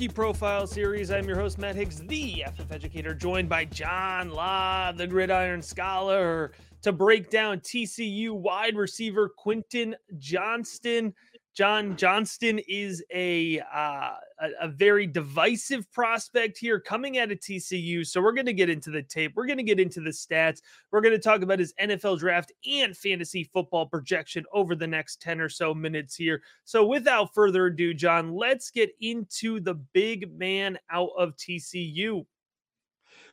Rookie Profile Series. I'm your host, Matt Higgs, the FF Educator, joined by John Law, the Gridiron Scholar, to break down TCU wide receiver Quentin Johnston. John Johnston is a, uh, a a very divisive prospect here coming out of TCU. So we're going to get into the tape. We're going to get into the stats. We're going to talk about his NFL draft and fantasy football projection over the next 10 or so minutes here. So without further ado, John, let's get into the big man out of TCU.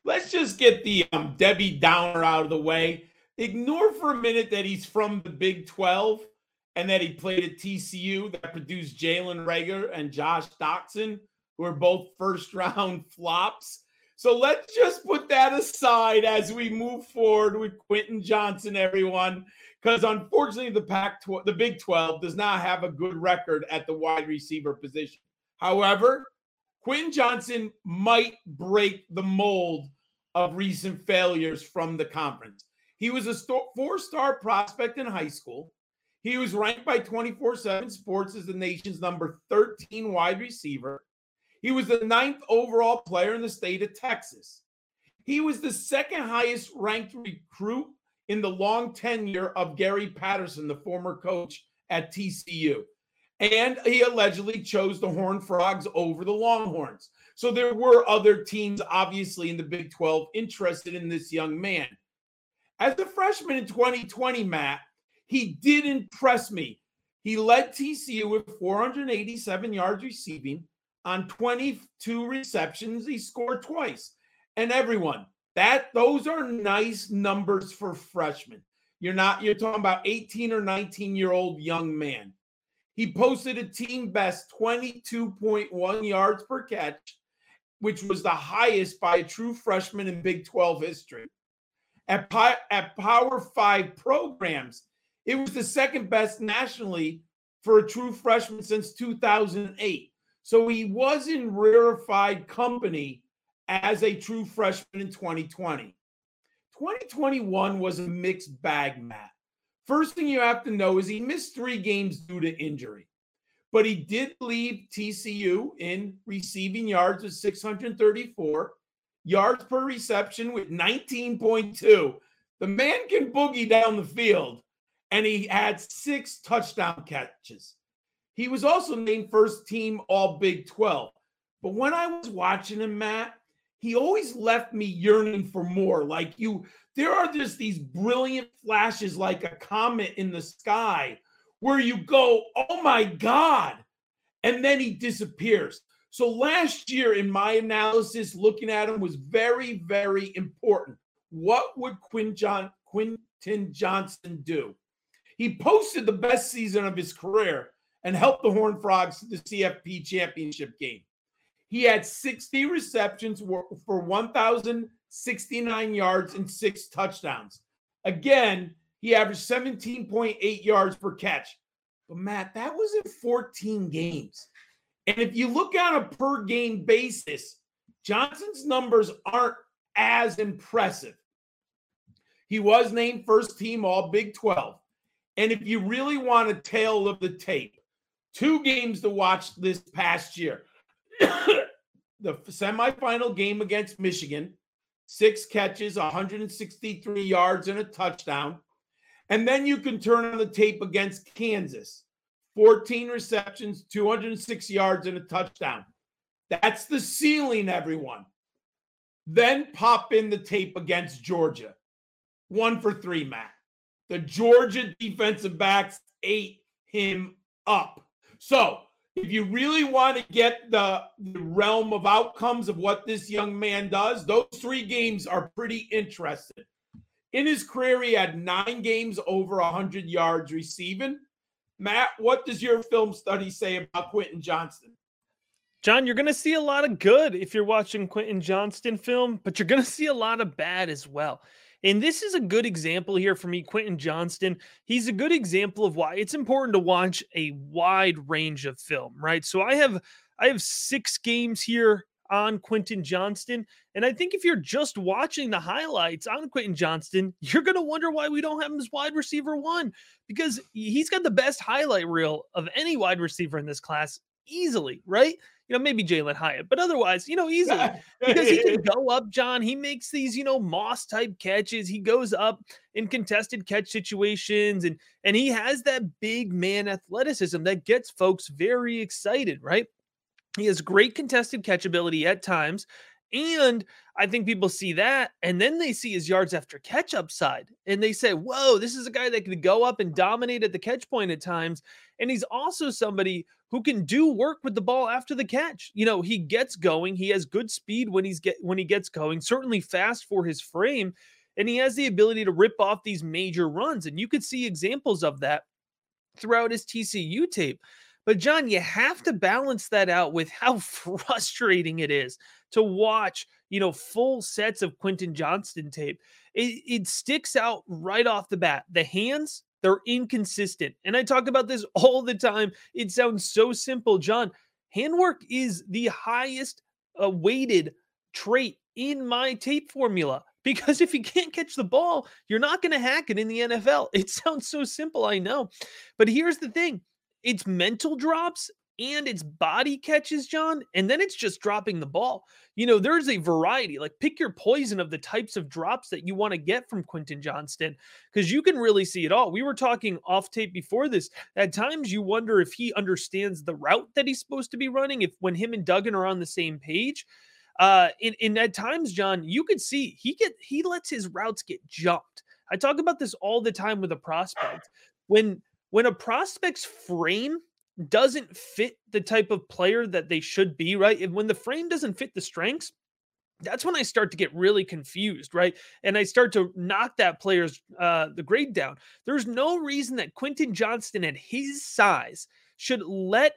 Let's just get the um, Debbie Downer out of the way. Ignore for a minute that he's from the Big 12 and that he played at TCU that produced Jalen Reagor and Josh Doctson, who are both first round flops. So let's just put that aside as we move forward with Quentin Johnston, everyone, because unfortunately the Pac, the Big 12 does not have a good record at the wide receiver position. However, Quentin Johnston might break the mold of recent failures from the conference. He was a four star prospect in high school. He was ranked by 24 7 Sports as the nation's number 13 wide receiver. He was the ninth overall player in the state of Texas. He was the second highest ranked recruit in the long tenure of Gary Patterson, the former coach at TCU. And he allegedly chose the Horned Frogs over the Longhorns. So there were other teams, obviously, in the Big 12 interested in this young man. As a freshman in 2020, Matt, he did impress me. He led TCU with 487 yards receiving on 22 receptions. He scored twice. And everyone, that those are nice numbers for freshmen. You're not you're talking about 18 or 19 year old young man. He posted a team best 22.1 yards per catch, which was the highest by a true freshman in Big 12 history. At, at Power 5 programs, it was the second best nationally for a true freshman since 2008. So he was in rarefied company as a true freshman in 2020. 2021 was a mixed bag, Matt. First thing you have to know is he missed three games due to injury, but he did leave TCU in receiving yards of 634, yards per reception with 19.2. The man can boogie down the field and he had six touchdown catches. He was also named first team All Big 12. But when I was watching him, Matt, he always left me yearning for more. Like you, there are just these brilliant flashes like a comet in the sky where you go, oh my God. And then he disappears. So last year, in my analysis, looking at him was very, very important. What would Quinn John, Quentin Johnston do? He posted the best season of his career and helped the Horned Frogs to the CFP championship game. He had 60 receptions for 1,069 yards and six touchdowns. Again, he averaged 17.8 yards per catch. But Matt, that was in 14 games. And if you look on a per game basis, Johnston's numbers aren't as impressive. He was named first team All Big 12. And if you really want a tale of the tape, two games to watch this past year. the semifinal game against Michigan, six catches, 163 yards, and a touchdown. And then you can turn on the tape against Kansas 14 receptions, 206 yards, and a touchdown. That's the ceiling, everyone. Then pop in the tape against Georgia. One for three, Matt. The Georgia defensive backs ate him up. So, if you really want to get the, the, realm of outcomes of what this young man does, those three games are pretty interesting. In his career, he had nine games over 100 yards receiving. Matt, what does your film study say about Quentin Johnston? John, you're going to see a lot of good if you're watching Quentin Johnston film, but you're going to see a lot of bad as well. And this is a good example here for me, Quentin Johnston. He's a good example of why it's important to watch a wide range of film, right? So I have I have six games here on Quentin Johnston. And I think if you're just watching the highlights on Quentin Johnston, you're going to wonder why we don't have him as wide receiver one because he's got the best highlight reel of any wide receiver in this class easily, right? You know, maybe Jalin Hyatt, but otherwise, you know, easily because he can go up, John. He makes these, you know, moss type catches. He goes up in contested catch situations and and he has that big man athleticism that gets folks very excited, right? He has great contested catch ability at times. And I think people see that and then they see his yards after catch upside and they say, Whoa, this is a guy that can go up and dominate at the catch point at times. And he's also somebody who can do work with the ball after the catch. You know, he gets going, he has good speed when he's get when he gets going, certainly fast for his frame, and he has the ability to rip off these major runs. And you could see examples of that throughout his TCU tape. But John, you have to balance that out with how frustrating it is to watch, you know, full sets of Quentin Johnston tape. It, it sticks out right off the bat. The hands, they're inconsistent. And I talk about this all the time. It sounds so simple, John. Handwork is the highest uh, weighted trait in my tape formula because if you can't catch the ball, you're not going to hack it in the NFL. It sounds so simple, I know. But here's the thing it's mental drops and it's body catches, John, and then it's just dropping the ball. You know, there's a variety. Like pick your poison of the types of drops that you want to get from Quentin Johnston because you can really see it all. We were talking off tape before this. At times you wonder if he understands the route that he's supposed to be running, if when him and Duggan are on the same page. Uh, in, in at times, John, you could see he get he lets his routes get jumped. I talk about this all the time with a prospect. When when a prospect's frame doesn't fit the type of player that they should be, right? And when the frame doesn't fit the strengths, that's when I start to get really confused, right? And I start to knock that player's uh the grade down. There's no reason that Quentin Johnston at his size should let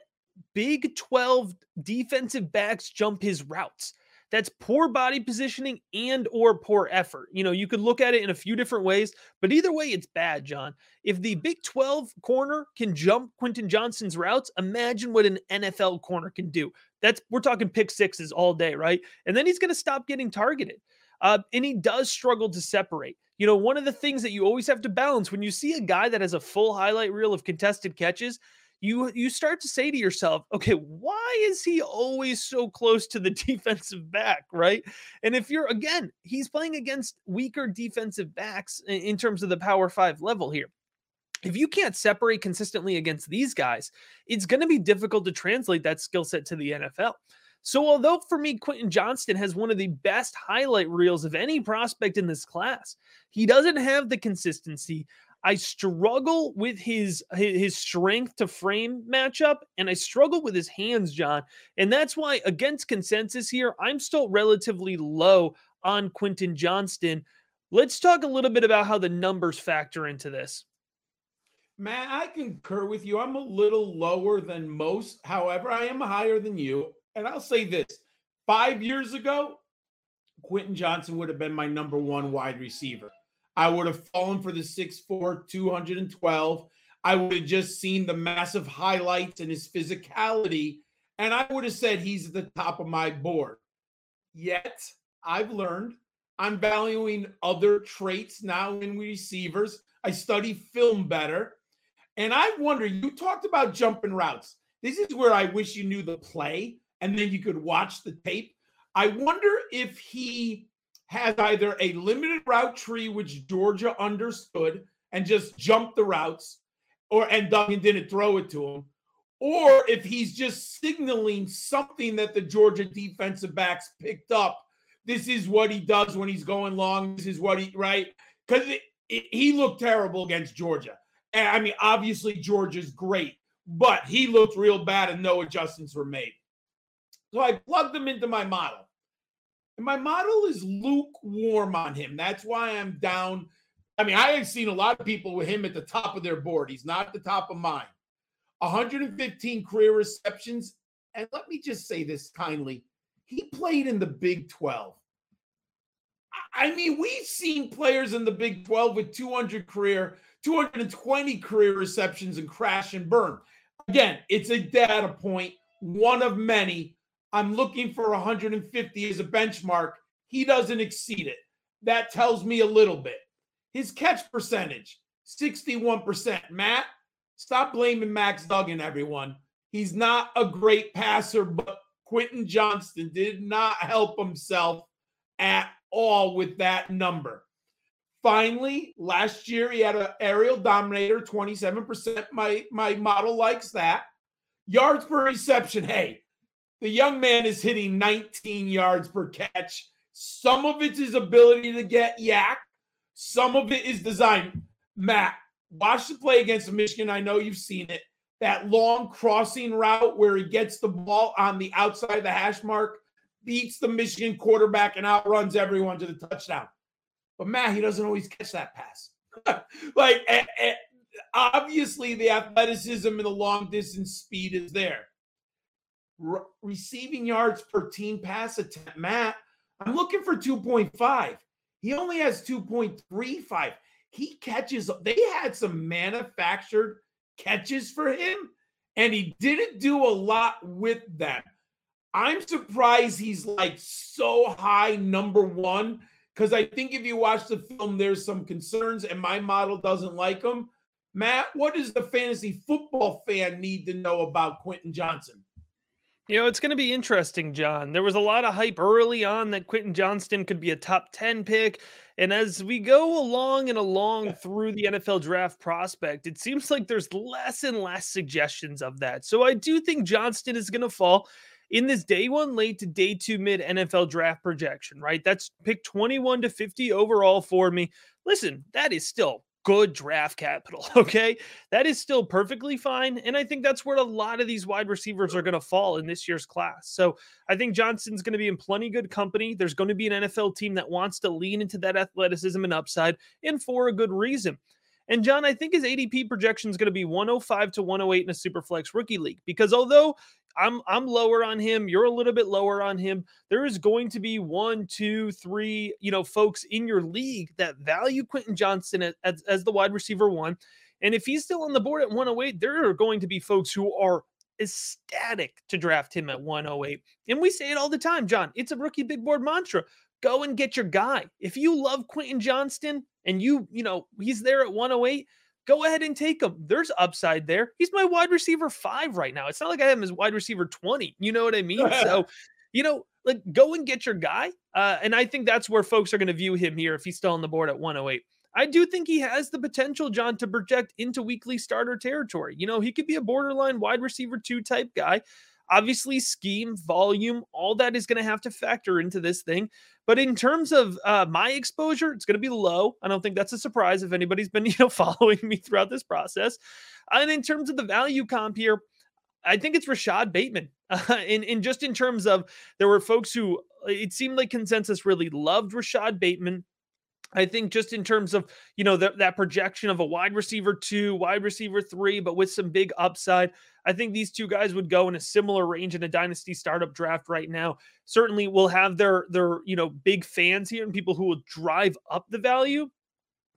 Big 12 defensive backs jump his routes that's poor body positioning and or poor effort. You know, you could look at it in a few different ways, but either way it's bad, John. If the Big 12 corner can jump Quentin Johnston's routes, imagine what an NFL corner can do. That's we're talking pick sixes all day, right? And then he's going to stop getting targeted. Uh, and he does struggle to separate. You know, one of the things that you always have to balance when you see a guy that has a full highlight reel of contested catches, you you start to say to yourself, okay, why is he always so close to the defensive back, right? And if you're again, he's playing against weaker defensive backs in, in terms of the Power 5 level here. If you can't separate consistently against these guys, it's going to be difficult to translate that skill set to the NFL. So, although for me, Quentin Johnston has one of the best highlight reels of any prospect in this class, he doesn't have the consistency. I struggle with his his strength to frame matchup, and I struggle with his hands, John. And that's why, against consensus here, I'm still relatively low on Quentin Johnston. Let's talk a little bit about how the numbers factor into this. Matt, I concur with you. I'm a little lower than most. However, I am higher than you. And I'll say this five years ago, Quentin Johnston would have been my number one wide receiver. I would have fallen for the 6'4, 212. I would have just seen the massive highlights and his physicality, and I would have said he's at the top of my board. Yet, I've learned I'm valuing other traits now in receivers. I study film better. And I wonder, you talked about jumping routes. This is where I wish you knew the play and then you could watch the tape. I wonder if he has either a limited route tree, which Georgia understood and just jumped the routes, or and Duggan didn't throw it to him, or if he's just signaling something that the Georgia defensive backs picked up. This is what he does when he's going long. This is what he right because he looked terrible against Georgia. And I mean, obviously Georgia's great, but he looked real bad and no adjustments were made. So I plugged him into my model. My model is lukewarm on him. That's why I'm down. I mean, I have seen a lot of people with him at the top of their board. He's not the top of mine. 115 career receptions and let me just say this kindly, he played in the Big 12. I mean, we've seen players in the Big 12 with 200 career, 220 career receptions and crash and burn. Again, it's a data point, one of many. I'm looking for 150 as a benchmark. He doesn't exceed it. That tells me a little bit. His catch percentage, 61%. Matt, stop blaming Max Duggan, everyone. He's not a great passer, but Quentin Johnston did not help himself at all with that number. Finally, last year he had an aerial dominator, 27%. My my model likes that. Yards per reception. Hey, the young man is hitting 19 yards per catch. Some of it's his ability to get YAC. Some of it is design. Matt, watch the play against Michigan. I know you've seen it. That long crossing route where he gets the ball on the outside of the hash mark, beats the Michigan quarterback, and outruns everyone to the touchdown. But Matt, he doesn't always catch that pass. like, eh, eh, obviously, the athleticism and the long distance speed is there. Re- receiving yards per team pass attempt, Matt, I'm looking for 2.5. He only has 2.35. He catches, they had some manufactured catches for him, and he didn't do a lot with them. I'm surprised he's like so high, number one, because I think if you watch the film, there's some concerns, and my model doesn't like him. Matt, what does the fantasy football fan need to know about Quentin Johnston? You know, it's going to be interesting, John. There was a lot of hype early on that Quentin Johnston could be a top 10 pick. And as we go along and along through the NFL draft prospect, it seems like there's less and less suggestions of that. So I do think Johnston is going to fall in this day one late to day two mid NFL draft projection, right? That's pick 21 to 50 overall for me. Listen, that is still good draft capital. Okay. That is still perfectly fine. And I think that's where a lot of these wide receivers are going to fall in this year's class. So I think Johnston's going to be in plenty good company. There's going to be an NFL team that wants to lean into that athleticism and upside, and for a good reason. And John, I think his ADP projection is going oh to be 105 to 108 in a Superflex rookie league because although I'm I'm lower on him. You're a little bit lower on him. There is going to be one, two, three, you know, folks in your league that value Quentin Johnston as, as, as the wide receiver one. And if he's still on the board at 108, there are going to be folks who are ecstatic to draft him at 108. And we say it all the time, John. It's a rookie big board mantra. Go and get your guy. If you love Quentin Johnston and you, you know, he's there at 108, go ahead and take him. There's upside there. He's my wide receiver five right now. It's not like I have him as wide receiver 20. You know what I mean? so, you know, like go and get your guy. Uh, and I think that's where folks are going to view him here if he's still on the board at 108. I do think he has the potential, John, to project into weekly starter territory. You know, he could be a borderline wide receiver two type guy. Obviously, scheme, volume, all that is going to have to factor into this thing. But in terms of uh, my exposure, it's going to be low. I don't think that's a surprise if anybody's been you know following me throughout this process. And in terms of the value comp here, I think it's Rashod Bateman. Uh, in, in just in terms of there were folks who it seemed like consensus really loved Rashod Bateman. I think just in terms of, you know, that, that projection of a wide receiver two, wide receiver three, but with some big upside, I think these two guys would go in a similar range in a dynasty startup draft right now. Certainly will have their their, you know, big fans here and people who will drive up the value.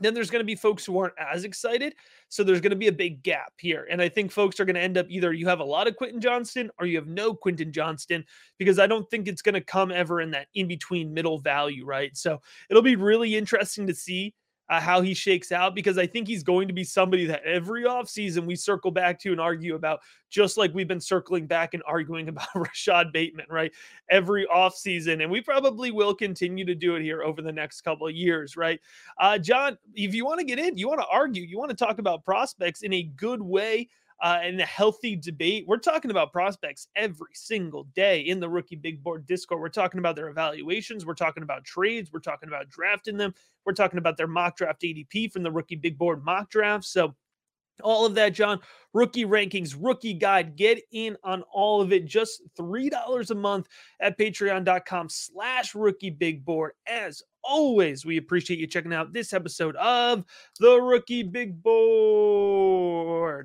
Then there's going to be folks who aren't as excited. So there's going to be a big gap here. And I think folks are going to end up either you have a lot of Quentin Johnston or you have no Quentin Johnston because I don't think it's going to come ever in that in between middle value, right? So it'll be really interesting to see uh, how he shakes out because I think he's going to be somebody that every offseason we circle back to and argue about, just like we've been circling back and arguing about Rashod Bateman, right? Every offseason. And we probably will continue to do it here over the next couple of years, right? Uh, John, if you want to get in, you want to argue, you want to talk about prospects in a good way uh, and a healthy debate. We're talking about prospects every single day in the Rookie Big Board Discord. We're talking about their evaluations. We're talking about trades. We're talking about drafting them. We're talking about their mock draft ADP from the Rookie Big Board mock draft. So, all of that, John. Rookie rankings, rookie guide. Get in on all of it. Just $3 a month at patreon.com slash rookie big board. As always, we appreciate you checking out this episode of the Rookie Big Board.